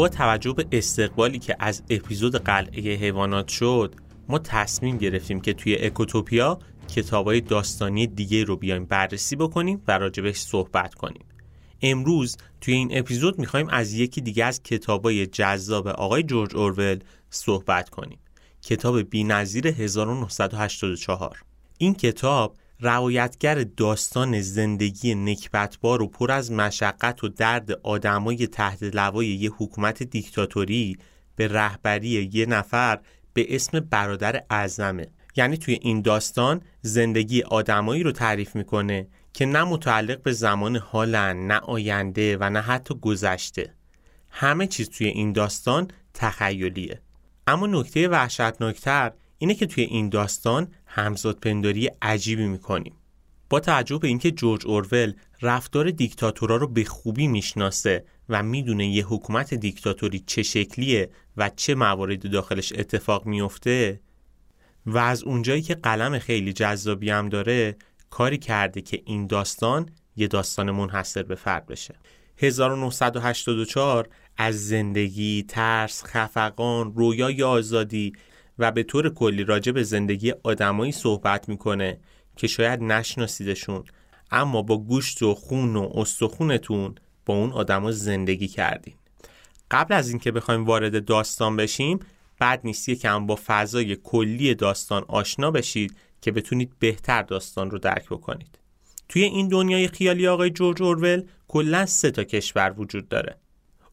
با توجه به استقبالی که از اپیزود قلعه حیوانات شد ما تصمیم گرفتیم که توی اکوتوپیا کتابای داستانی دیگه رو بیایم بررسی بکنیم و راجبش صحبت کنیم. امروز توی این اپیزود می‌خوایم از یکی دیگه از کتابای جذاب آقای جورج اورول صحبت کنیم. کتاب بینظیر 1984 این کتاب روایتگر داستان زندگی نکبتبار و پر از مشقت و درد آدمای تحت لوای یه حکومت دیکتاتوری به رهبری یه نفر به اسم برادر اعظمه. یعنی توی این داستان زندگی آدمایی رو تعریف می‌کنه که نه متعلق به زمان حالن نه آینده و نه حتی گذشته. همه چیز توی این داستان تخیلیه. اما نکته وحشتناکتر اینه که توی این داستان همزاد پنداری عجیبی می‌کنیم. با توجه به اینکه جورج اورول رفتار دیکتاتورا رو به خوبی می‌شناسه و می‌دونه یه حکومت دیکتاتوری چه شکلیه و چه مواردی داخلش اتفاق میفته و از اونجایی که قلم خیلی جذابی هم داره کاری کرده که این داستان یه داستان منحصر به فرد بشه. 1984 از زندگی، ترس، خفقان، رویای آزادی و به طور کلی راجع به زندگی آدمایی صحبت می‌کنه که شاید نشناسیدشون. اما با گوشت و خون و استخونتون با اون آدما زندگی کردین. قبل از اینکه بخوایم وارد داستان بشیم بعد نیست یکم با فضای کلی داستان آشنا بشید که بتونید بهتر داستان رو درک بکنید. توی این دنیای خیالی آقای جورج اورول کلا سه تا کشور وجود داره.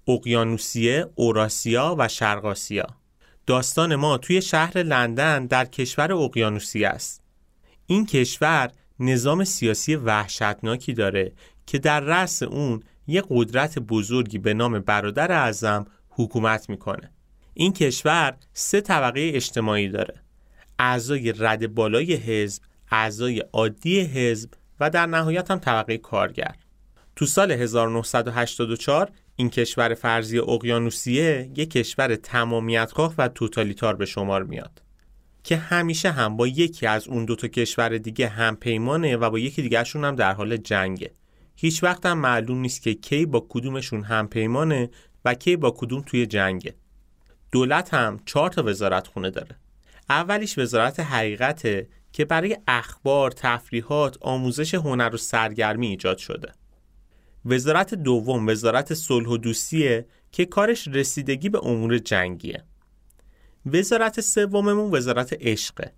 اقیانوسیه، اوراسیا و شرق آسیا. داستان ما توی شهر لندن در کشور اقیانوسیه است. این کشور نظام سیاسی وحشتناکی داره که در رأس اون یه قدرت بزرگی به نام برادر اعظم حکومت می‌کنه. این کشور سه طبقه اجتماعی داره. اعضای رد بالای حزب، اعضای عادی حزب و در نهایت هم طبقه کارگر. تو سال 1984 این کشور فرضی اقیانوسیه یک کشور تمامیتخواه و توتالیتار به شمار میاد. که همیشه هم با یکی از اون دوتا کشور دیگه هم پیمانه و با یکی دیگهشون هم در حال جنگه. هیچ وقت هم معلوم نیست که کی با کدومشون هم پیمانه و کی با کدوم توی جنگه. دولت هم چهار تا وزارت خونه داره. اولیش وزارت حقیقته که برای اخبار، تفریحات، آموزش هنر و سرگرمی ایجاد شده. وزارت دوم وزارت صلح و دوستیه که کارش رسیدگی به امور جنگیه. وزارت سوممون وزارت عشقه.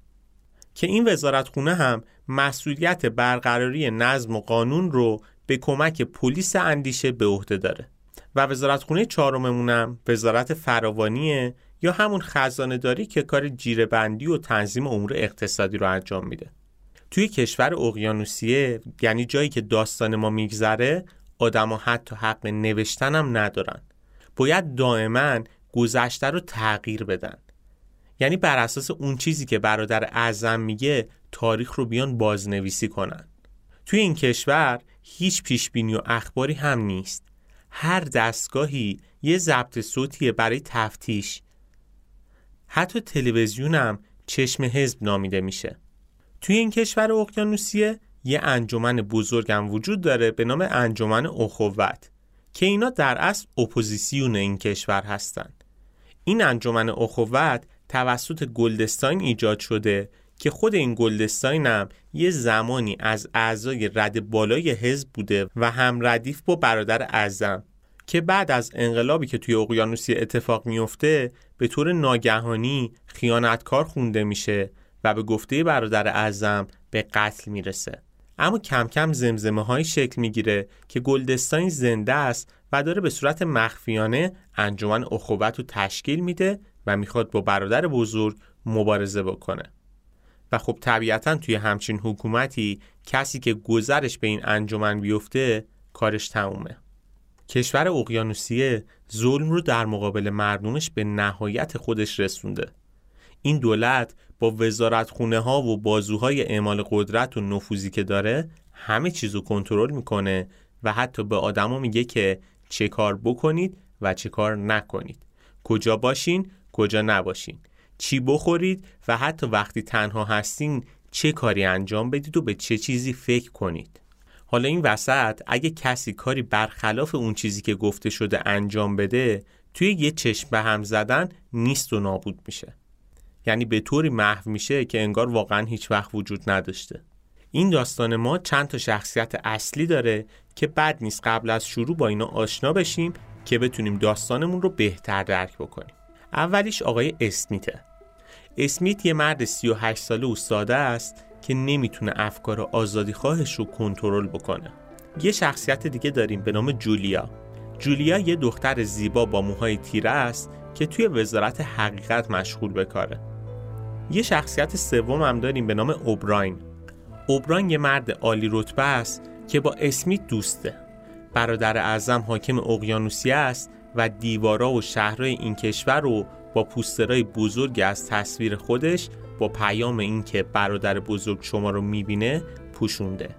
که این وزارت خونه هم مسئولیت برقراری نظم و قانون رو به کمک پلیس اندیشه به عهده داره. و وزارت خونه چهارممونم وزارت فراوانیه یا همون خزانه داری که کار جیره بندی و تنظیم امور اقتصادی رو انجام میده. توی کشور اقیانوسیه یعنی جایی که داستان ما میگذره آدما حتی حق نوشتن هم ندارن. باید دائما گذشته رو تغییر بدن. یعنی بر اساس اون چیزی که برادر اعظم میگه تاریخ رو بیان بازنویسی کنن. توی این کشور هیچ پیشبینی و اخباری هم نیست. هر دستگاهی یه ضبط صوتیه برای تفتیش. حتی تلویزیون هم چشم حزب نامیده میشه. توی این کشور اقیانوسیه یه انجمن بزرگم وجود داره به نام انجمن اخوت که اینا در اصل اپوزیسیون این کشور هستن. این انجمن اخوت توسط گلدستاین ایجاد شده که خود این گلدستاین هم یه زمانی از اعضای رده بالای حزب بوده و هم ردیف با برادر اعظم که بعد از انقلابی که توی اقیانوسیه اتفاق میفته به طور ناگهانی خیانتکار خونده میشه و به گفته برادر اعظم به قتل می‌رسه. اما کم کم زمزمه های شکل می‌گیره که گلدستاین زنده است و داره به صورت مخفیانه انجمن اخوت رو تشکیل میده و می‌خواد با برادر بزرگ مبارزه بکنه. و خب طبیعتا توی همچین حکومتی کسی که گذرش به این انجمن بیفته کارش تمومه. کشور اقیانوسیه ظلم رو در مقابل مردمش به نهایت خودش رسونده. این دولت با وزارت خونه ها و بازوهای اعمال قدرت و نفوذی که داره همه چیز رو کنترل می‌کنه و حتی به آدما میگه که چه کار بکنید و چه کار نکنید. کجا باشین کجا نباشین. چی بخورید و حتی وقتی تنها هستین چه کاری انجام بدید و به چه چیزی فکر کنید. حالا این وسط اگه کسی کاری برخلاف اون چیزی که گفته شده انجام بده توی یه چشم به هم زدن نیست و نابود میشه. یعنی به طوری محو میشه که انگار واقعا هیچ وقت وجود نداشته. این داستان ما چند تا شخصیت اصلی داره که بد نیست قبل از شروع با اینا آشنا بشیم که بتونیم داستانمون رو بهتر درک بکنیم. اولیش آقای اسمیته. اسمیت یه مرد 38 ساله و ساده است که نمی‌تونه افکار آزادی خواهش رو کنترل بکنه. یه شخصیت دیگه داریم به نام جولیا. جولیا یه دختر زیبا با موهای تیره است که توی وزارت حقیقت مشغول به کاره. یه شخصیت سوم هم داریم به نام اوبراین. اوبراین یه مرد عالی رتبه است که با اسمیت دوسته. برادر اعظم حاکم اقیانوسیه است و دیوارا و شهرهای این کشور رو با پوسترهای بزرگ از تصویر خودش با پیام اینکه برادر بزرگ شما رو می‌بینه پوشونده.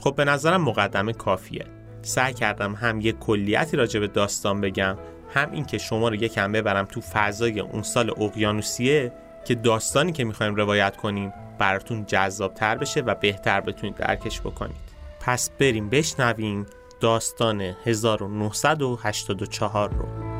خب به نظرم مقدمه کافیه. سعی کردم هم یک کلیتی راجع به داستان بگم هم اینکه شما رو یکم ببرم تو فضای اون سال اقیانوسیه. که داستانی که می‌خوایم روایت کنیم براتون جذاب تر بشه و بهتر بتونید درکش بکنید. پس بریم بشنویم داستان 1984 رو.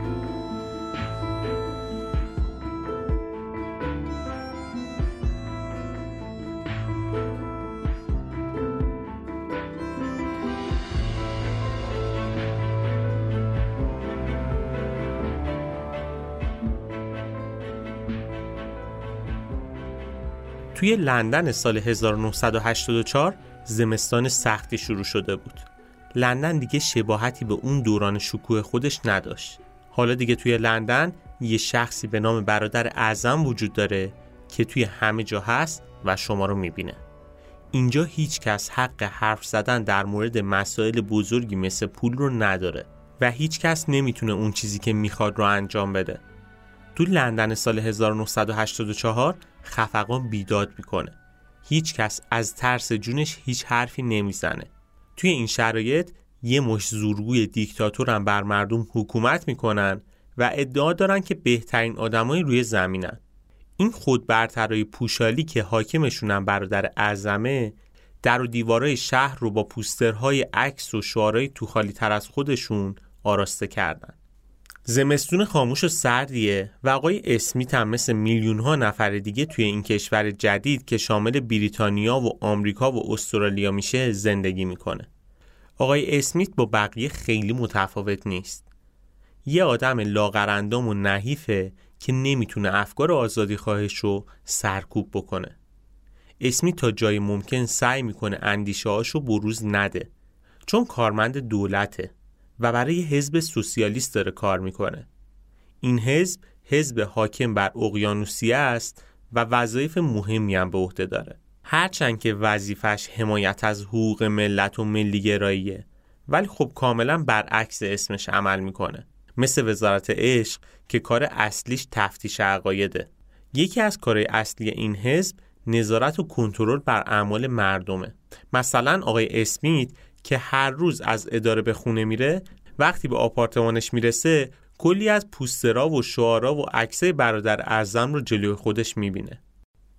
توی لندن سال 1984 زمستان سختی شروع شده بود. لندن دیگه شباهتی به اون دوران شکوه خودش نداشت. حالا دیگه توی لندن یه شخصی به نام برادر اعظم وجود داره که توی همه جا هست و شما رو می‌بینه. اینجا هیچ کس حق حرف زدن در مورد مسائل بزرگی مثل پول رو نداره و هیچ کس نمی‌تونه اون چیزی که می‌خواد رو انجام بده. تو لندن سال 1984 خفقان بیداد می‌کنه. هیچ کس از ترس جونش هیچ حرفی نمی‌زنه. توی این شرایط یه مش زورگوی دیکتاتور هم بر مردم حکومت می‌کنن و ادعا دارن که بهترین آدمای روی زمینن. این خود برترای پوشالی که حاکمشونن برادر اعظمه در و دیوارای شهر رو با پوسترهای عکس و شعارهای تو خالی تر از خودشون آراسته کردن. زمستون خاموش و سردیه و آقای اسمیت هم مثل میلیون ها نفر دیگه توی این کشور جدید که شامل بریتانیا و آمریکا و استرالیا میشه زندگی می‌کنه. آقای اسمیت با بقیه خیلی متفاوت نیست. یه آدم لاغرندام و نحیفه که نمی‌تونه افکار آزادی خواهش رو سرکوب بکنه. اسمیت تا جای ممکن سعی می‌کنه اندیشه هاشو بروز نده چون کارمند دولته و برای حزب سوسیالیست داره کار می‌کنه. این حزب حزب حاکم بر اقیانوسیه است و وظایف مهمی هم به عهده داره. هرچند که وظیفش حمایت از حقوق ملت و ملیگراییه ولی خب کاملا برعکس اسمش عمل می‌کنه. مثل وزارت عشق که کار اصلیش تفتیش عقایده یکی از کارهای اصلی این حزب نظارت و کنترل بر اعمال مردمه. مثلا آقای اسمیت که هر روز از اداره به خونه میره وقتی به آپارتمانش می‌رسه کلی از پوسترا و شعارا و عکسای برادر اعظم رو جلوی خودش می‌بینه.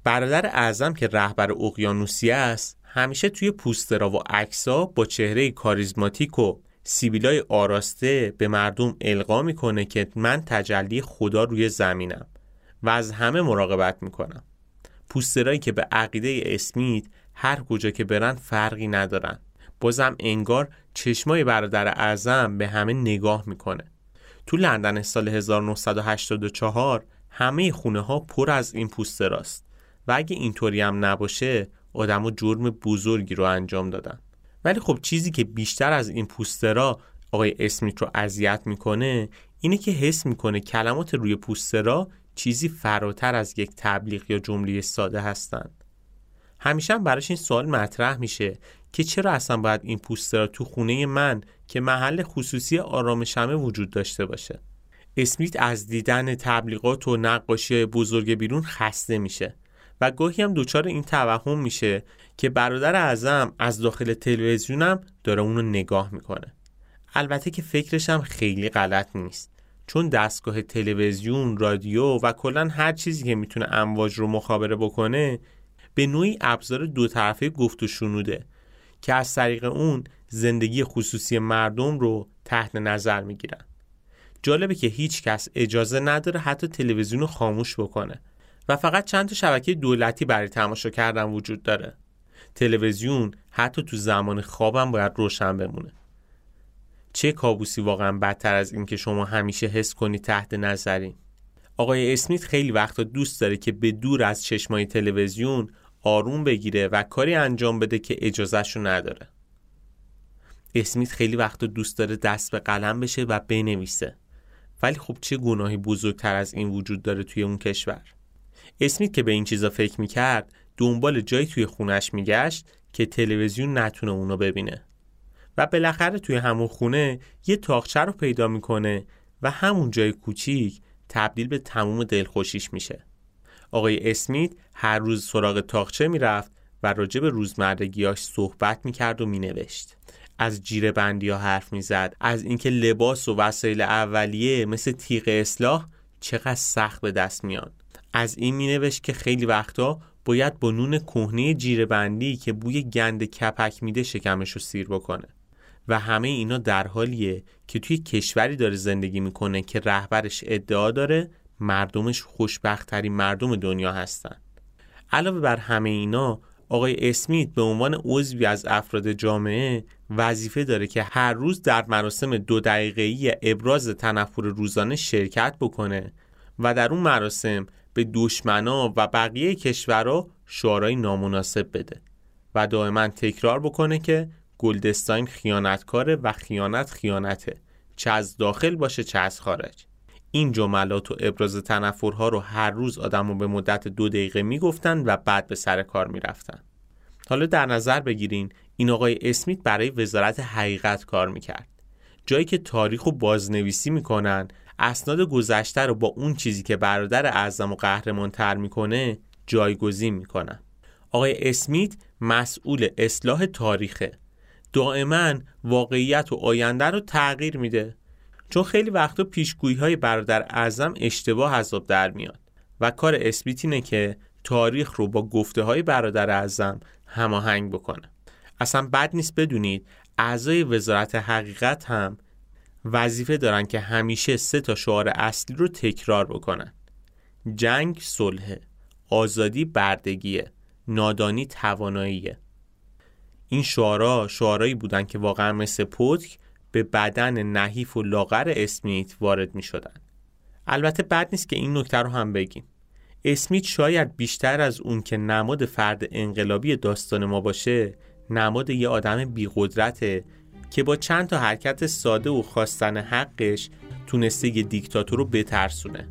برادر اعظم که رهبر اقیانوسیه است همیشه توی پوسترا و عکسا با چهره کاریزماتیک و سیبیلای آراسته به مردم القا می‌کنه که من تجلی خدا روی زمینم و از همه مراقبت می‌کنم. پوسترایی که به عقیده اسمیت هر کجا که برن فرقی ندارن. بازم انگار چشمای برادر اعظم به همه نگاه می‌کنه تو لندن سال 1984 همه خونه ها پر از این پوستراست و اگه اینطوری هم نباشه آدم جرم بزرگی رو انجام دادن ولی خب چیزی که بیشتر از این پوسترا آقای اسمیت رو اذیت می‌کنه اینه که حس می‌کنه کلمات روی پوسترا چیزی فراتر از یک تبلیغ یا جمله ساده هستند. همیشه هم براش این سوال مطرح میشه که چرا اصلا باید این پوسترها تو خونه من که محل خصوصی آرامشمه وجود داشته باشه؟ اسمیت از دیدن تبلیغات و نقاشی بزرگ بیرون خسته میشه و گاهی هم دچار این توهم میشه که برادر اعظم از داخل تلویزیونم داره اونو نگاه می‌کنه. البته که فکرشم خیلی غلط نیست. چون دستگاه تلویزیون، رادیو و کلا هر چیزی که می‌تونه امواج رو مخابره بکنه به نوعی ابزار دو طرفه گفت و شنوده که از طریق اون زندگی خصوصی مردم رو تحت نظر می‌گیرن. جالبه که هیچ کس اجازه نداره حتی تلویزیون رو خاموش بکنه و فقط چند تا شبکه دولتی برای تماشا کردن وجود داره. تلویزیون حتی تو زمان خوابم باید روشن بمونه. چه کابوسی واقعا بدتر از این که شما همیشه حس کنی تحت نظرین آقای اسمیت خیلی وقتا دوست داره که به دور از چشمای تلویزیون آروم بگیره و کاری انجام بده که اجازهشو نداره. اسمیت خیلی وقتا دوست داره دست به قلم بشه و بنویسه. ولی خب چه گناهی بزرگتر از این وجود داره توی اون کشور. اسمیت که به این چیزا فکر می‌کرد دنبال جایی توی خونش میگشت که تلویزیون نتونه اونو ببینه. و بالاخره توی همون خونه یه تاخچه رو پیدا می‌کنه و همون جای کوچیک تبدیل به تموم دلخوشیش میشه. آقای اسمیت هر روز سراغ تاخچه می‌رفت و راجع به روزمرگیاش صحبت می‌کرد و مینوشت. از جیره بندی ها حرف می‌زد از اینکه لباس و وسایل اولیه مثل تیغ اصلاح چقدر سخت به دست میان. از این مینوشت که خیلی وقتا باید با نون کهنه جیره بندی که بوی گند کپک میده شکمش رو سیر بکنه. و همه اینا در حالیه که توی کشوری داره زندگی می‌کنه که رهبرش ادعا داره مردمش خوشبختترین مردم دنیا هستن. علاوه بر همه اینا آقای اسمیت به عنوان عضوی از افراد جامعه وظیفه داره که هر روز در مراسم دو دقیقه‌ای ابراز تنفر روزانه شرکت بکنه و در اون مراسم به دشمنا و بقیه کشورها شعارهای نامناسب بده و دائما تکرار بکنه که گلدستاین خیانتکاره و خیانت خیانته چه از داخل باشه چه از خارج. این جملات و ابراز تنفرها رو هر روز آدم رو به مدت دو دقیقه می‌گفتن و بعد به سر کار می‌رفتن. حالا در نظر بگیرین این آقای اسمیت برای وزارت حقیقت کار می‌کرد. جایی که تاریخ و بازنویسی می‌کنن اسناد گذشته رو با اون چیزی که برادر اعظم و قهرمان تر می‌کنه جایگزین می‌کنن. آقای اسمیت مسئول اصلاح تاریخه. دائما واقعیت و آینده رو تغییر میده. چون خیلی وقتا پیشگویی های برادر اعظم اشتباه حساب در میاد. و کار اسمیت اینه که تاریخ رو با گفته های برادر اعظم هماهنگ بکنه. اصلا بد نیست بدونید اعضای وزارت حقیقت هم وظیفه دارن که همیشه سه تا شعار اصلی رو تکرار بکنن. جنگ صلح آزادی بردگیه نادانی تواناییه. این شعارا شعارایی بودن که واقعا مثل پتک به بدن نحیف و لاغر اسمیت وارد می شدن. البته بد نیست که این نکته رو هم بگیم. اسمیت شاید بیشتر از اون که نماد فرد انقلابی داستان ما باشه نماد یه آدم بیقدرته که با چند تا حرکت ساده و خواستن حقش تونسته یه دیکتاتور رو بترسونه.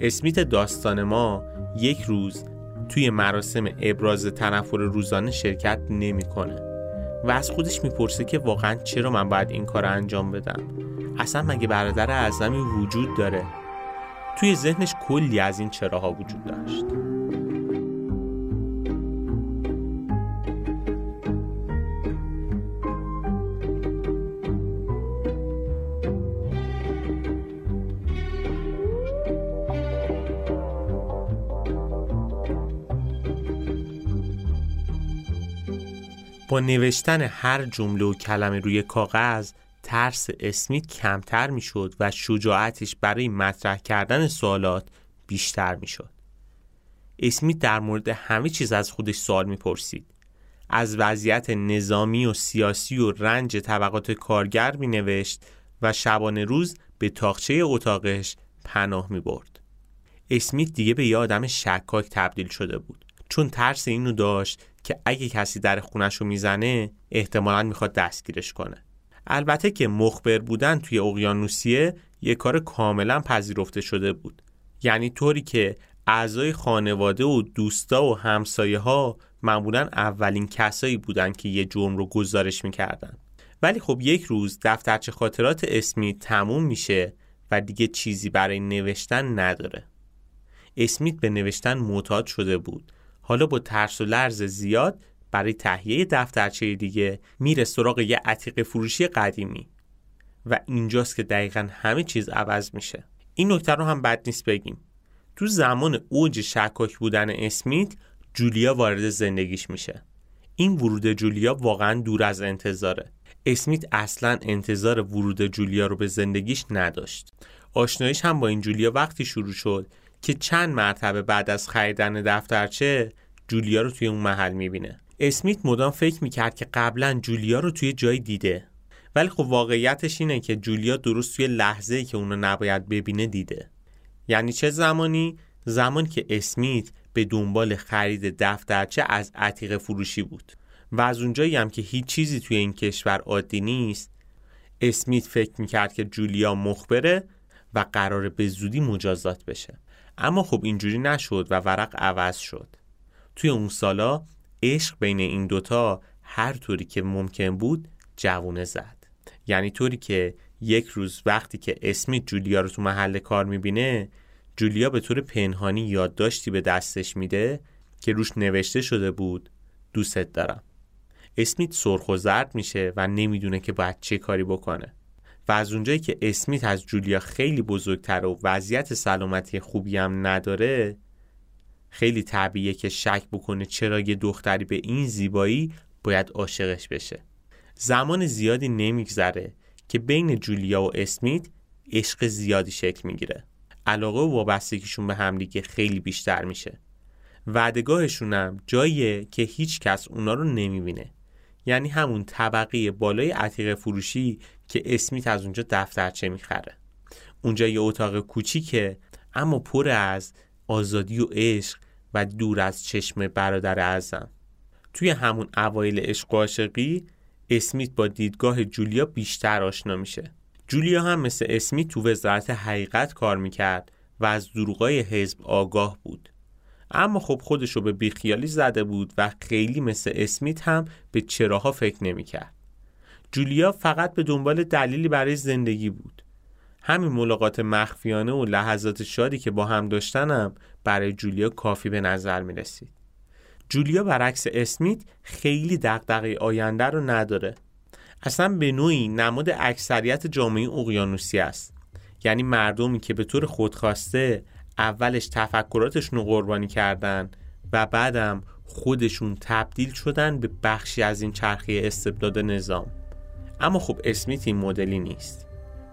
اسمیت داستان ما یک روز توی مراسم ابراز تنفر روزانه شرکت نمی‌کنه. و از خودش می‌پرسه که واقعا چرا من باید این کار انجام بدم. اصلا مگه برادر اعظمی وجود داره؟ توی ذهنش کلی از این چراها وجود داشت. با نوشتن هر جمله و کلمه روی کاغذ ترس اسمیت کمتر می‌شد و شجاعتش برای مطرح کردن سوالات بیشتر می‌شد. اسمیت در مورد همه چیز از خودش سوال می‌پرسید. از وضعیت نظامی و سیاسی و رنج طبقات کارگر می نوشت و شبانه روز به تاخچه اتاقش پناه می برد. اسمیت دیگه به یه آدم شکاک تبدیل شده بود چون ترس اینو داشت که اگه کسی در خونش رو می‌زنه احتمالا می‌خواد دستگیرش کنه. البته که مخبر بودن توی اقیانوسیه یه کار کاملا پذیرفته شده بود. یعنی طوری که اعضای خانواده و دوستا و همسایه ها معمولا اولین کسایی بودن که یه جرم رو گزارش می‌کردن. ولی خب یک روز دفترچه خاطرات اسمیت تموم میشه و دیگه چیزی برای نوشتن نداره. اسمیت به نوشتن معتاد شده بود. حالا با ترس و لرز زیاد برای تهیه دفترچه دیگه میره سراغ یه عتیق فروشی قدیمی. و اینجاست که دقیقا همه چیز عوض میشه. این نکته رو هم بد نیست بگیم. تو زمان اوج شکاک بودن اسمیت جولیا وارد زندگیش میشه. این ورود جولیا واقعا دور از انتظاره. اسمیت اصلا انتظار ورود جولیا رو به زندگیش نداشت. آشنایش هم با این جولیا وقتی شروع شد که چند مرتبه بعد از خریدن دفترچه جولیا رو توی اون محل می‌بینه. اسمیت مدام فکر می‌کرد که قبلا جولیا رو توی جای دیده. ولی خب واقعیتش اینه که جولیا درست توی لحظه که اونو نباید ببینه دیده. یعنی چه زمانی؟ زمانی که اسمیت به دنبال خرید دفترچه از عتیق فروشی بود. و از اونجایی هم که هیچ چیزی توی این کشور عادی نیست اسمیت فکر می‌کرد که جولیا مخبره و قرار به زودی مجازات بشه. اما خب اینجوری نشد و ورق عوض شد. توی اون سالا عشق بین این دوتا هر طوری که ممکن بود جوونه زد. یعنی طوری که یک روز وقتی که اسمیت جولیا رو تو محل کار می‌بینه جولیا به طور پنهانی یادداشتی به دستش میده که روش نوشته شده بود دوستت دارم. اسمیت سرخ و زرد میشه و نمی‌دونه که باید چه کاری بکنه. و از اونجایی که اسمیت از جولیا خیلی بزرگتر و وضعیت سلامتی خوبی هم نداره خیلی طبیعیه که شک بکنه چرا یه دختری به این زیبایی باید عاشقش بشه. زمان زیادی نمیگذره که بین جولیا و اسمیت عشق زیادی شکل می‌گیره. علاقه و وابستگیشون به همدیگه خیلی بیشتر میشه. وعدگاهشون هم جاییه که هیچ کس اونا رو نمی‌بینه. یعنی همون طبقه بالای عتیق فروشی که اسمیت از اونجا دفترچه می‌خره. اونجا یه اتاق کوچیکه اما پر از آزادی و عشق و دور از چشم برادر اعظم. توی همون اوایل عشق و عاشقی اسمیت با دیدگاه جولیا بیشتر آشنا میشه. جولیا هم مثل اسمیت تو وزارت حقیقت کار می‌کرد و از دروغای حزب آگاه بود. اما خب خودشو به بیخیالی زده بود و خیلی مثل اسمیت هم به چراها فکر نمی‌کرد جولیا فقط به دنبال دلیلی برای زندگی بود همین ملاقات مخفیانه و لحظات شادی که با هم داشتنم برای جولیا کافی به نظر می رسید. جولیا برعکس اسمیت خیلی دغدغه آینده رو نداره. اصلا به نوعی نماد اکثریت جامعه اقیانوسی است. یعنی مردمی که به طور خودخواسته اولش تفکراتشون رو قربانی کردن و بعدم خودشون تبدیل شدن به بخشی از این چرخه استبداد نظام. اما خب اسمیت این مدلی نیست.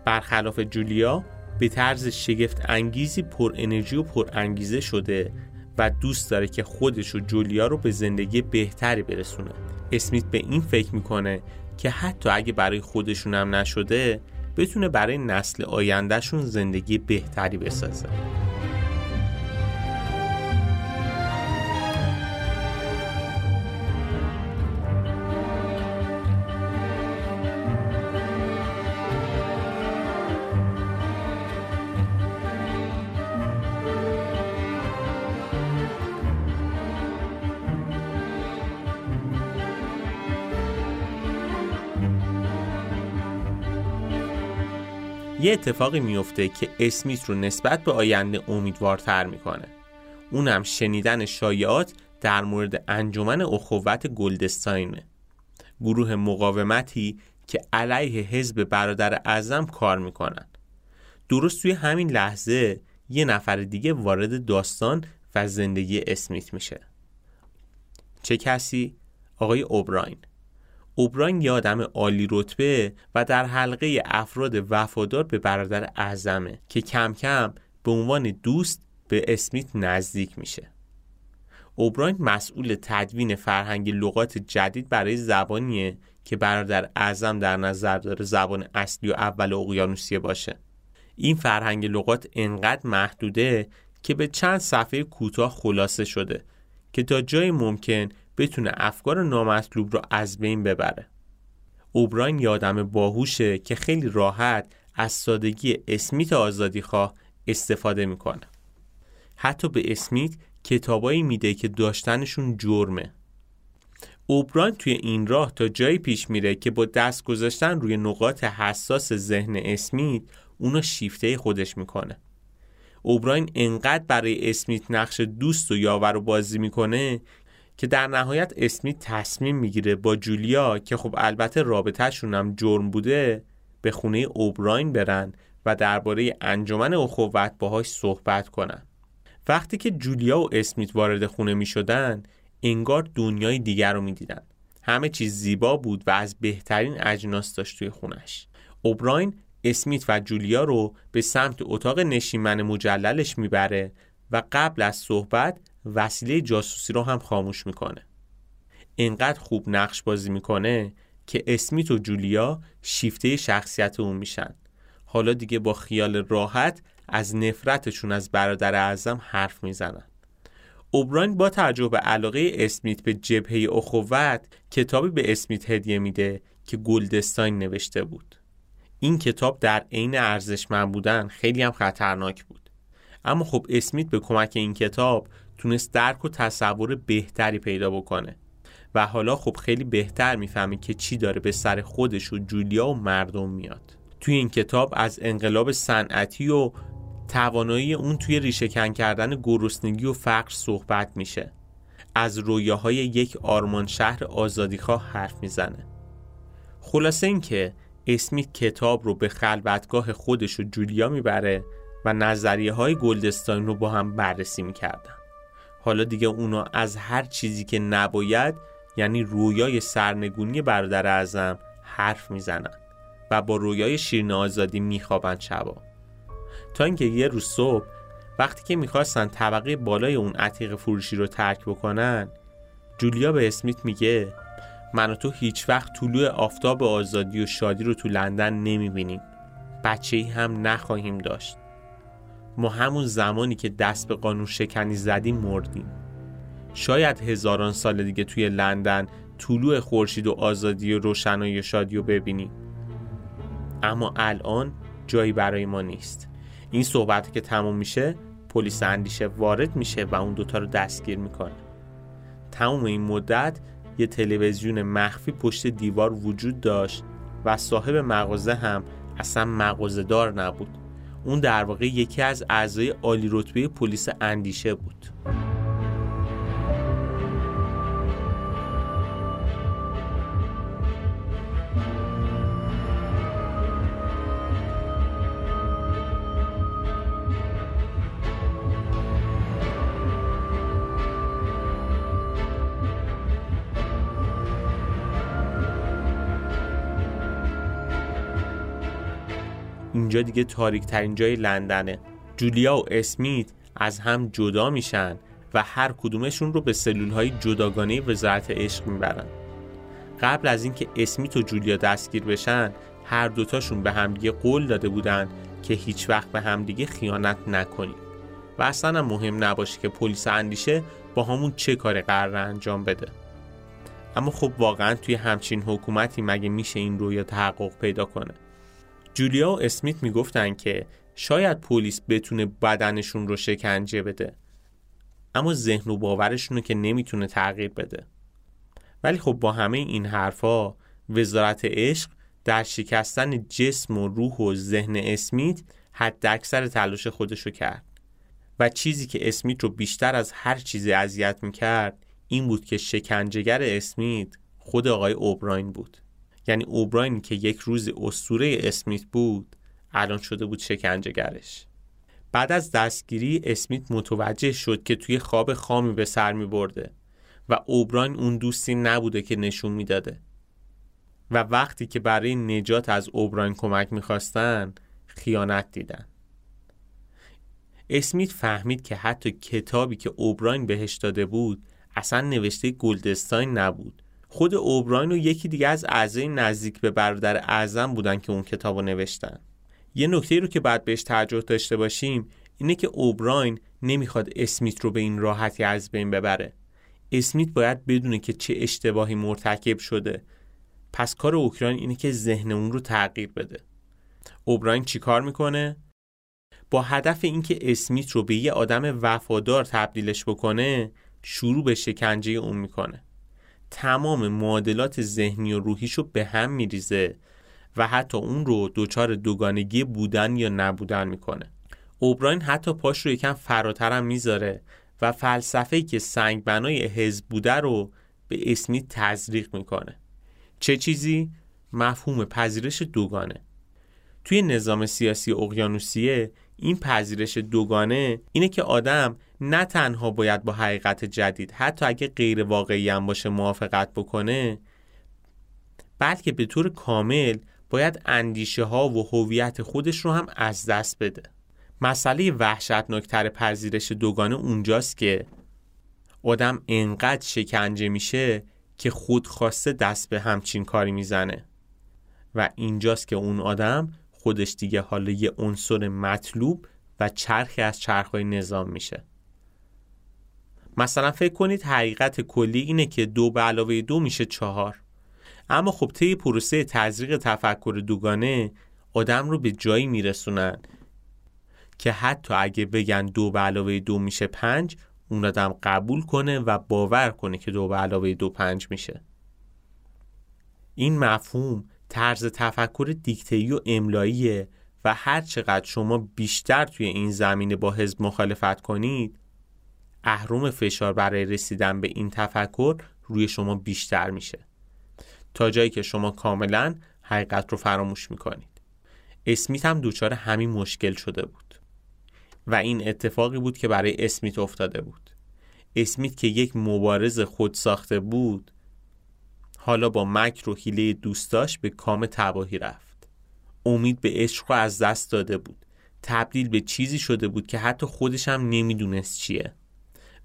برخلاف جولیا به طرز شگفت انگیزی پر انرژی و پر انگیزه شده و دوست داره که خودش و جولیا رو به زندگی بهتری برسونه اسمیت به این فکر می‌کنه که حتی اگه برای خودشون هم نشده بتونه برای نسل آیندهشون زندگی بهتری بسازه اتفاقی میفته که اسمیت رو نسبت به آینده امیدوارتر می‌کنه. اونم شنیدن شایعات در مورد انجمن اخوت گلدستاینه. گروه مقاومتی که علیه حزب برادر اعظم کار می‌کنن. درست توی همین لحظه یه نفر دیگه وارد داستان و زندگی اسمیت میشه. چه کسی؟ آقای اوبراین. اوبراین یه آدم عالی رتبه و در حلقه افراد وفادار به برادر اعظمه که کم کم به عنوان دوست به اسمیت نزدیک میشه. اوبراین مسئول تدوین فرهنگ لغات جدید برای زبانیه که برادر اعظم در نظر داره زبان اصلی و اول اقیانوسیه باشه. این فرهنگ لغات انقدر محدوده که به چند صفحه کوتاه خلاصه شده که تا جای ممکن بتونه افکار نامطلوب رو از بین ببره. اوبراین یه آدم باهوشه که خیلی راحت از سادگی اسمیت آزادی خواه استفاده می‌کنه. حتی به اسمیت کتابایی میده که داشتنشون جرمه. اوبراین توی این راه تا جایی پیش میره که با دست گذاشتن روی نقاط حساس ذهن اسمیت اونو شیفته خودش می‌کنه. اوبراین انقدر برای اسمیت نقش دوست و یاور رو بازی می‌کنه که در نهایت اسمیت تصمیم می‌گیره با جولیا که خب البته رابطهشون هم جرم بوده به خونه اوبراین برن و درباره انجمن اخوت باهاش صحبت کنن وقتی که جولیا و اسمیت وارد خونه می شدن انگار دنیای دیگر رو می دیدن. همه چیز زیبا بود و از بهترین اجناس داشت توی خونش اوبراین اسمیت و جولیا رو به سمت اتاق نشیمن مجللش می‌بره و قبل از صحبت وسیله جاسوسی رو هم خاموش می‌کنه. اینقدر خوب نقش بازی می‌کنه که اسمیت و جولیا شیفته شخصیت اون میشن. حالا دیگه با خیال راحت از نفرتشون از برادر اعظم حرف می‌زنن. اوبراین با توجه به علاقه اسمیت به جبهه اخوت کتابی به اسمیت هدیه میده که گلدستاین نوشته بود. این کتاب در عین ارزشمند بودن خیلی هم خطرناک بود. اما خب اسمیت به کمک این کتاب تونست درک و تصور بهتری پیدا بکنه. و حالا خب خیلی بهتر می‌فهمه که چی داره به سر خودش و جولیا و مردم میاد. توی این کتاب از انقلاب صنعتی و توانایی اون توی ریشهکن کردن گرسنگی و فقر صحبت میشه. از رویاهای یک آرمان شهر آزادیخواه حرف می‌زنه. خلاصه اینکه اسمیت کتاب رو به خلوتگاه خودش و جولیا می‌بره و نظریه های گلدستاین رو با هم بررسی می‌کردن. حالا دیگه اونا از هر چیزی که نباید یعنی رویای سرنگونی برادر اعظم حرف می‌زنن و با رویای شیرین آزادی میخوابن شبا. تا اینکه یه روز صبح وقتی که می‌خواستن طبقه بالای اون عتیق فروشی رو ترک بکنن جولیا به اسمیت میگه من و تو هیچ وقت طلوع آفتاب آزادی و شادی رو تو لندن نمی‌بینیم. بچه ای هم نخواهیم داشت. ما همون زمانی که دست به قانون شکنی زدیم مردیم. شاید هزاران سال دیگه توی لندن طلوع خورشید و آزادی و روشنایی و شادی رو ببینیم. اما الان جایی برای ما نیست. این صحبت که تموم میشه پلیس اندیشه وارد میشه و اون دوتا رو دستگیر می‌کنه. تمام این مدت یه تلویزیون مخفی پشت دیوار وجود داشت و صاحب مغازه هم اصلا مغازه دار نبود. اون در واقع یکی از اعضای عالی رتبه پلیس اندیشه بود. اینجا دیگه تاریک ترین جای لندنه. جولیا و اسمیت از هم جدا میشن و هر کدومشون رو به سلول های جداگانه وزارت عشق می‌برن. قبل از اینکه اسمیت و جولیا دستگیر بشن هر دوتاشون به همدیگه قول داده بودن که هیچ وقت به همدیگه خیانت نکنیم و اصلا هم مهم نباشه که پلیس اندیشه با همون چه کار قرار انجام بده. اما خب واقعا توی همچین حکومتی مگه میشه این رویا تحقق پیدا کنه؟ جولیا و اسمیت می‌گفتن که شاید پلیس بتونه بدنشون رو شکنجه بده. اما ذهن و باورشون رو که نمی‌تونه تغییر بده. ولی خب با همه این حرفا وزارت عشق در شکستن جسم و روح و ذهن اسمیت حد اکثر تلاش خودشو کرد. و چیزی که اسمیت رو بیشتر از هر چیزی اذیت می‌کرد این بود که شکنجهگر اسمیت خود آقای اوبراین بود. یعنی اوبراین که یک روز اسطوره اسمیت بود الان شده بود شکنجهگرش. بعد از دستگیری اسمیت متوجه شد که توی خواب خامی به سر می برده و اوبراین اون دوستی نبوده که نشون می‌داده. و وقتی که برای نجات از اوبراین کمک می‌خواستن خیانت دیدن. اسمیت فهمید که حتی کتابی که اوبراین بهش داده بود اصلا نوشته گلدستاین نبود. خود اوبراین و یکی دیگه از اعضای نزدیک به برادر اعظم بودن که اون کتاب رو نوشتن. یه نکته رو که بعد بهش توجه داشته باشیم اینه که اوبراین نمی‌خواد اسمیت رو به این راحتی از بین ببره. اسمیت باید بدونه که چه اشتباهی مرتکب شده. پس کار اوکراین اینه که ذهن اون رو تغییر بده. اوبراین چیکار می‌کنه؟ با هدف اینکه اسمیت رو به یه آدم وفادار تبدیلش بکنه شروع به شکنجه اون می‌کنه. تمام معادلات ذهنی و روحیش رو به هم میریزه و حتی اون رو دچار دوگانگی بودن یا نبودن می‌کنه. اوبراین حتی پاش رو یکم فراتر هم می‌ذاره و فلسفه‌ای که سنگ بنای حزب بوده رو به اسمیت تزریق می‌کنه. چه چیزی؟ مفهوم پذیرش دوگانه. توی نظام سیاسی اقیانوسیه این پذیرش دوگانه اینه که آدم نه تنها باید با حقیقت جدید حتی اگه غیر واقعی هم باشه موافقت بکنه بلکه به طور کامل باید اندیشه ها و هویت خودش رو هم از دست بده. مسئله وحشتناکتر پذیرش دوگانه اونجاست که آدم انقدر شکنجه میشه که خود خواسته دست به همچین کاری می‌زنه. و اینجاست که اون آدم خودش دیگه حالا یه عنصر مطلوب و چرخی از چرخهای نظام میشه. مثلا فکر کنید حقیقت کلی اینه که دو به علاوه دو میشه چهار. اما خب طی پروسه تزریق تفکر دوگانه آدم رو به جایی میرسونن که حتی اگه بگن دو به علاوه دو میشه پنج اون آدم قبول کنه و باور کنه که دو به علاوه دو پنج میشه. این مفهوم طرز تفکر دیکتهی و املاییه و هر چقدر شما بیشتر توی این زمینه با حزب مخالفت کنید اهرم فشار برای رسیدن به این تفکر روی شما بیشتر میشه. تا جایی که شما کاملا حقیقت رو فراموش می‌کنید. اسمیت هم دچار همین مشکل شده بود. و این اتفاقی بود که برای اسمیت افتاده بود. اسمیت که یک مبارز خود ساخته بود حالا با مکر و حیله دوستاش به کام تباهی رفت. امید به عشق رو از دست داده بود. تبدیل به چیزی شده بود که حتی خودش هم نمی‌دونست چیه.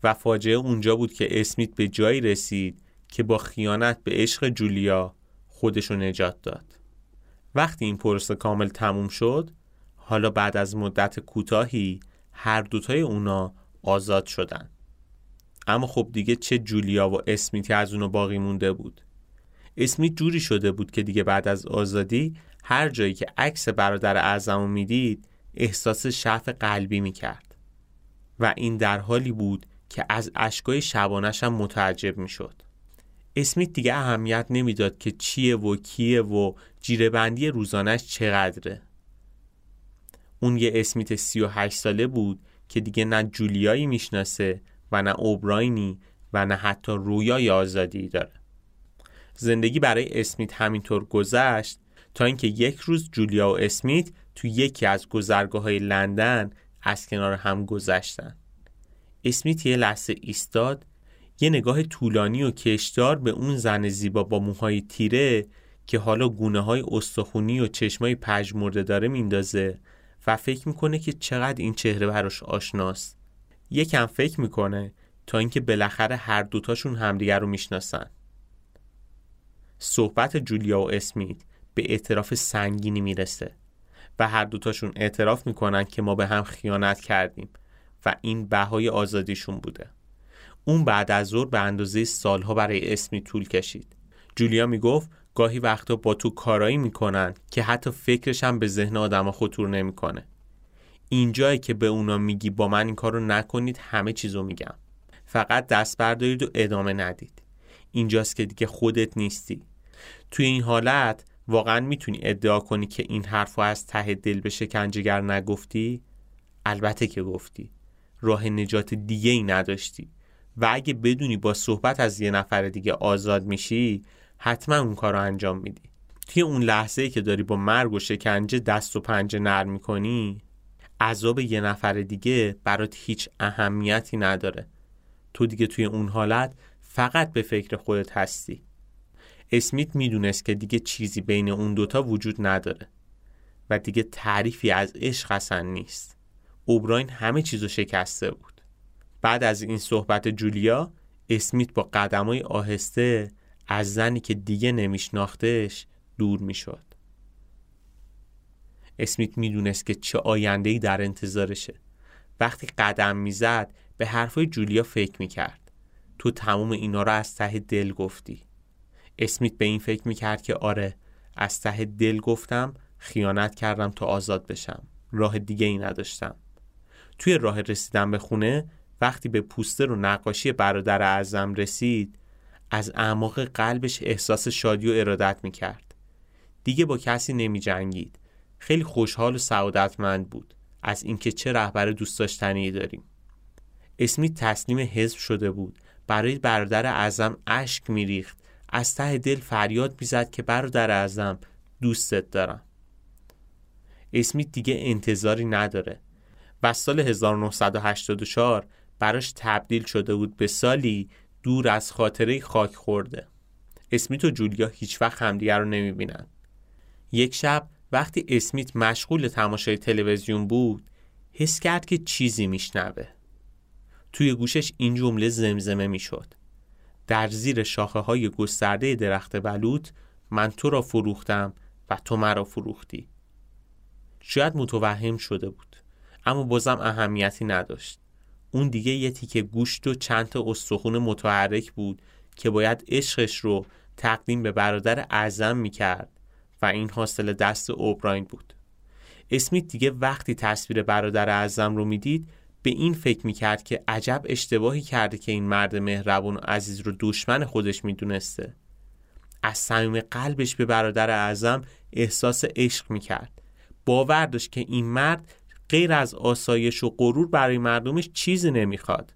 و فاجعه اونجا بود که اسمیت به جایی رسید که با خیانت به عشق جولیا خودش رو نجات داد. وقتی این پروسه کامل تموم شد حالا بعد از مدت کوتاهی هر دوتای اونا آزاد شدن. اما خب دیگه چه جولیا و اسمیتی از اونو باقی مونده بود؟ اسمیت جوری شده بود که دیگه بعد از آزادی هر جایی که عکس برادر اعظم می‌دید احساس شعف قلبی می‌کرد. و این در حالی بود که از اشکای شبانش هم متعجب می‌شد. اسمیت دیگه اهمیت نمی‌داد که چیه و کیه و جیرهبندی روزانش چقدره. اون یه اسمیت 38 ساله بود که دیگه نه جولیایی می‌شناسه و نه اوبراینی و نه حتی رویای آزادی داره. زندگی برای اسمیت همینطور گذشت تا اینکه یک روز جولیا و اسمیت تو یکی از گذرگاه های لندن از کنار هم گذشتن. اسمیت یه لحظه ایستاد یه نگاه طولانی و کشدار به اون زن زیبا با موهای تیره که حالا گونه های استخونی و چشمای پژمرده داره میندازه و فکر می‌کنه که چقدر این چهره براش آشناست. یکم فکر می‌کنه تا اینکه بالاخره هر دوتاشون همدیگر رو می‌شناسن. صحبت جولیا و اسمیت به اعتراف سنگینی می‌رسه و هر دوتاشون اعتراف می‌کنن که ما به هم خیانت کردیم. و این بهای آزادیشون بوده. اون بعد از ظهر به اندازه سالها برای اسمی طول کشید. جولیا می‌گفت گاهی وقتا با تو کارایی می‌کنن که حتی فکرش هم به ذهن آدم خطور نمی‌کنه. اینجایی که به اونا میگی با من این کارو نکنید همه چیزو میگم. فقط دست بردارید و ادامه ندید. اینجاست که دیگه خودت نیستی. توی این حالت واقعا می‌تونی ادعا کنی که این حرفو از ته دل به شکنجهگر نگفتی؟ البته که گفتی. راه نجات دیگه ای نداشتی. و اگه بدونی با صحبت از یه نفر دیگه آزاد میشی حتما اون کار رو انجام میدی. توی اون لحظه که داری با مرگ و شکنجه دست و پنجه نرم می‌کنی عذاب یه نفر دیگه برات هیچ اهمیتی نداره. تو دیگه توی اون حالت فقط به فکر خودت هستی. اسمیت می‌دونست که دیگه چیزی بین اون دوتا وجود نداره و دیگه تعریفی از عشق اصلا نیست. اوبراین همه چیزو شکسته بود. بعد از این صحبت جولیا اسمیت با قدمای آهسته از زنی که دیگه نمیشناختش دور می‌شد. اسمیت می‌دونست که چه آیندهی در انتظارشه. وقتی قدم می‌زد به حرفای جولیا فکر می‌کرد. تو تمام اینا رو از ته دل گفتی. اسمیت به این فکر می‌کرد که آره از ته دل گفتم خیانت کردم تا آزاد بشم. راه دیگه ای نداشتم. توی راه رسیدن به خونه وقتی به پوستر و نقاشی برادر اعظم رسید از اعماق قلبش احساس شادی و ارادت می‌کرد. دیگه با کسی نمی جنگید خیلی خوشحال و سعادتمند بود. از اینکه چه رهبر دوست داشتنی داریم. اسمی تسلیم حزب شده بود. برای برادر اعظم اشک میریخت. از ته دل فریاد می‌زد که برادر اعظم دوستت دارم. اسمیت دیگه انتظاری نداره. و سال 1984 براش تبدیل شده بود به سالی دور از خاطره خاک خورده. اسمیت و جولیا هیچ وقت همدیگر رو نمی‌بینن یک شب وقتی اسمیت مشغول تماشای تلویزیون بود حس کرد که چیزی میشنوه. توی گوشش این جمله زمزمه می‌شد. در زیر شاخه های گسترده درخت بلوط من تو را فروختم و تو مرا فروختی. شاید متوهم شده بود. اما بازم اهمیتی نداشت. اون دیگه یه تیکه گوشت و چند تا استخون متحرک بود که باید عشقش رو تقدیم به برادر اعظم می‌کرد و این حاصل دست اوبراین بود. اسمیت دیگه وقتی تصویر برادر اعظم رو می‌دید به این فکر می‌کرد که عجب اشتباهی کرده که این مرد مهربون و عزیز رو دشمن خودش می‌دونسته. از صمیم قلبش به برادر اعظم احساس عشق می‌کرد. باور داشت که این مرد غیر از آسایش و غرور برای مردمش چیزی نمی‌خواد.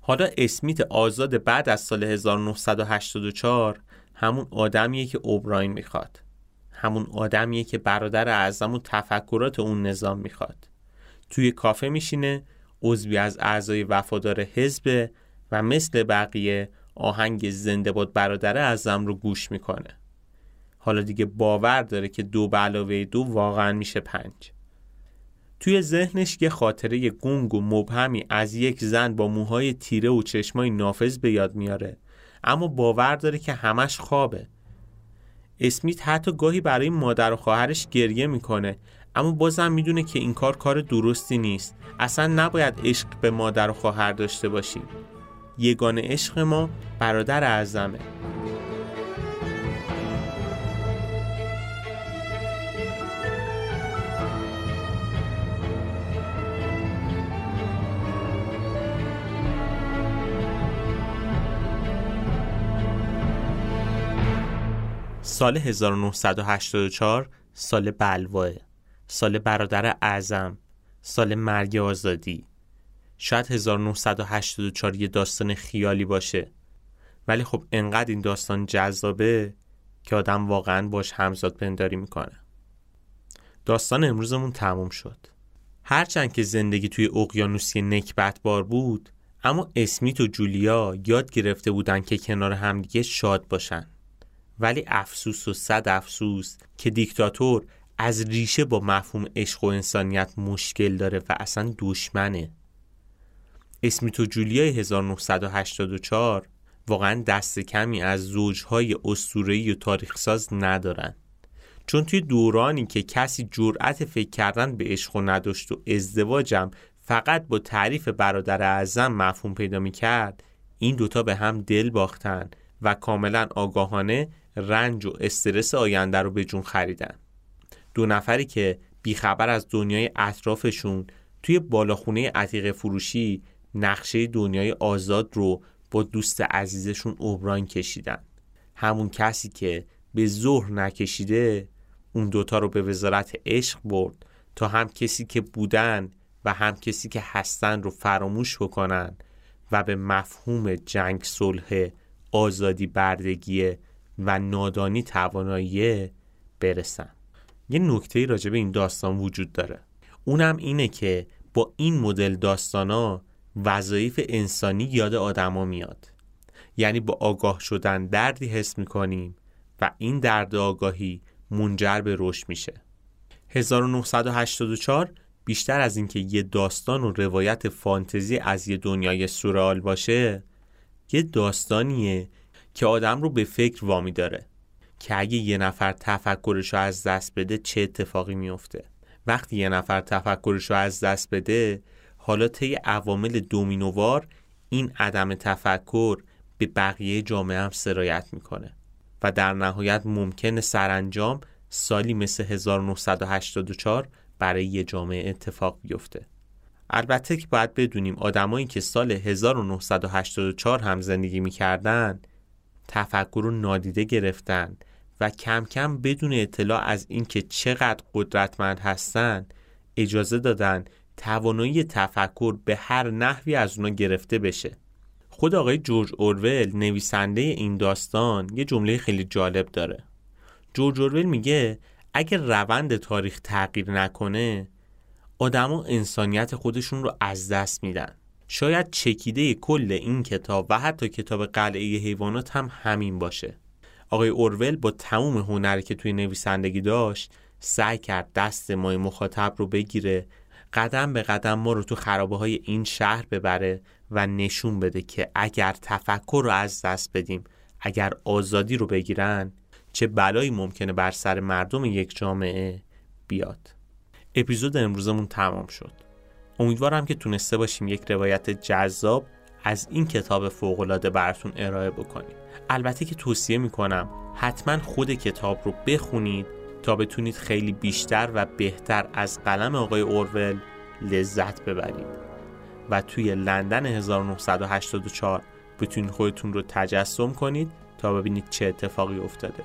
حالا اسمیت آزاد بعد از سال 1984 همون آدمیه که اوبراین می‌خواد. همون آدمیه که برادر اعظم و تفکرات اون نظام می‌خواد. توی کافه میشینه عضوی از اعضای وفادار حزب و مثل بقیه آهنگ زنده باد برادر اعظم رو گوش می‌کنه. حالا دیگه باور داره که دو به علاوه دو واقعا میشه پنج. توی ذهنش یه خاطره گنگ و مبهمی از یک زن با موهای تیره و چشمای نافذ به یاد میاره. اما باور داره که همش خوابه. اسمیت حتی گاهی برای مادر و خواهرش گریه می‌کنه اما بازم می‌دونه که این کار کار درستی نیست. اصلا نباید عشق به مادر و خواهر داشته باشیم. یگان عشق ما برادر اعظمه. سال 1984 سال بلواه سال برادر اعظم سال مرگ آزادی. شاید 1984 یه داستان خیالی باشه. ولی خب انقدر این داستان جذابه که آدم واقعا باش همزاد پنداری می‌کنه. داستان امروزمون تموم شد. هرچند که زندگی توی اقیانوسی نکبت بار بود اما اسمیت و جولیا یاد گرفته بودن که کنار همدیگه شاد باشن. ولی افسوس و صد افسوس که دیکتاتور از ریشه با مفهوم عشق و انسانیت مشکل داره و اصلا دشمنه. اسمیت و جولیای 1984 واقعا دست کمی از زوجهای اسطوره‌ای و تاریخساز ندارن. چون توی دورانی که کسی جرأت فکر کردن به عشق نداشت و ازدواجم فقط با تعریف برادر اعظم مفهوم پیدا می کرد این دوتا به هم دل باختن و کاملا آگاهانه رنج و استرس آینده رو به جون خریدن. دو نفری که بیخبر از دنیای اطرافشون توی بالاخونه عتیق فروشی نقشه دنیای آزاد رو با دوست عزیزشون اوبران کشیدن. همون کسی که به ظهر نکشیده اون دوتا رو به وزارت عشق برد تا هم کسی که بودن و هم کسی که هستن رو فراموش بکنن و به مفهوم جنگ صلح آزادی بردگی و نادانی توانایی برسن. یه نکته راجع به این داستان وجود داره. اونم اینه که با این مدل داستانا وظایف انسانی یاد آدما میاد. یعنی با آگاه شدن دردی حس می‌کنیم و این درد آگاهی منجر به رشد میشه. 1984 بیشتر از اینکه یه داستان و روایت فانتزی از یه دنیای سورال باشه یه داستانیه که آدم رو به فکر وامی داره که اگه یه نفر تفکرش رو از دست بده چه اتفاقی میفته. وقتی یه نفر تفکرش رو از دست بده حالا طی عوامل دومینووار این عدم تفکر به بقیه جامعه هم سرایت می‌کنه و در نهایت ممکنه سرانجام سالی مثل 1984 برای یه جامعه اتفاق بیفته. البته که باید بدونیم آدمایی که سال 1984 هم زندگی می‌کردن تفکر رو نادیده گرفتن و کم کم بدون اطلاع از اینکه چقدر قدرتمند هستند اجازه دادن توانایی تفکر به هر نحوی از اونا گرفته بشه. خود آقای جورج اورول نویسنده این داستان یه جمله خیلی جالب داره. جورج اورول میگه اگر روند تاریخ تغییر نکنه آدما انسانیت خودشون رو از دست میدن. شاید چکیده کل این کتاب و حتی کتاب قلعه حیوانات هم همین باشه. آقای اورول با تموم هنری که توی نویسندگی داشت سعی کرد دست مای مخاطب رو بگیره قدم به قدم ما رو تو خرابه های این شهر ببره و نشون بده که اگر تفکر رو از دست بدیم اگر آزادی رو بگیرن چه بلایی ممکنه بر سر مردم یک جامعه بیاد. اپیزود امروزمون تمام شد. امیدوارم که تونسته باشیم یک روایت جذاب از این کتاب فوقالعاده براتون ارائه بکنیم. البته که توصیه می‌کنم حتما خود کتاب رو بخونید تا بتونید خیلی بیشتر و بهتر از قلم آقای اورول لذت ببرید. و توی لندن 1984 بتونید خودتون رو تجسم کنید تا ببینید چه اتفاقی افتاده.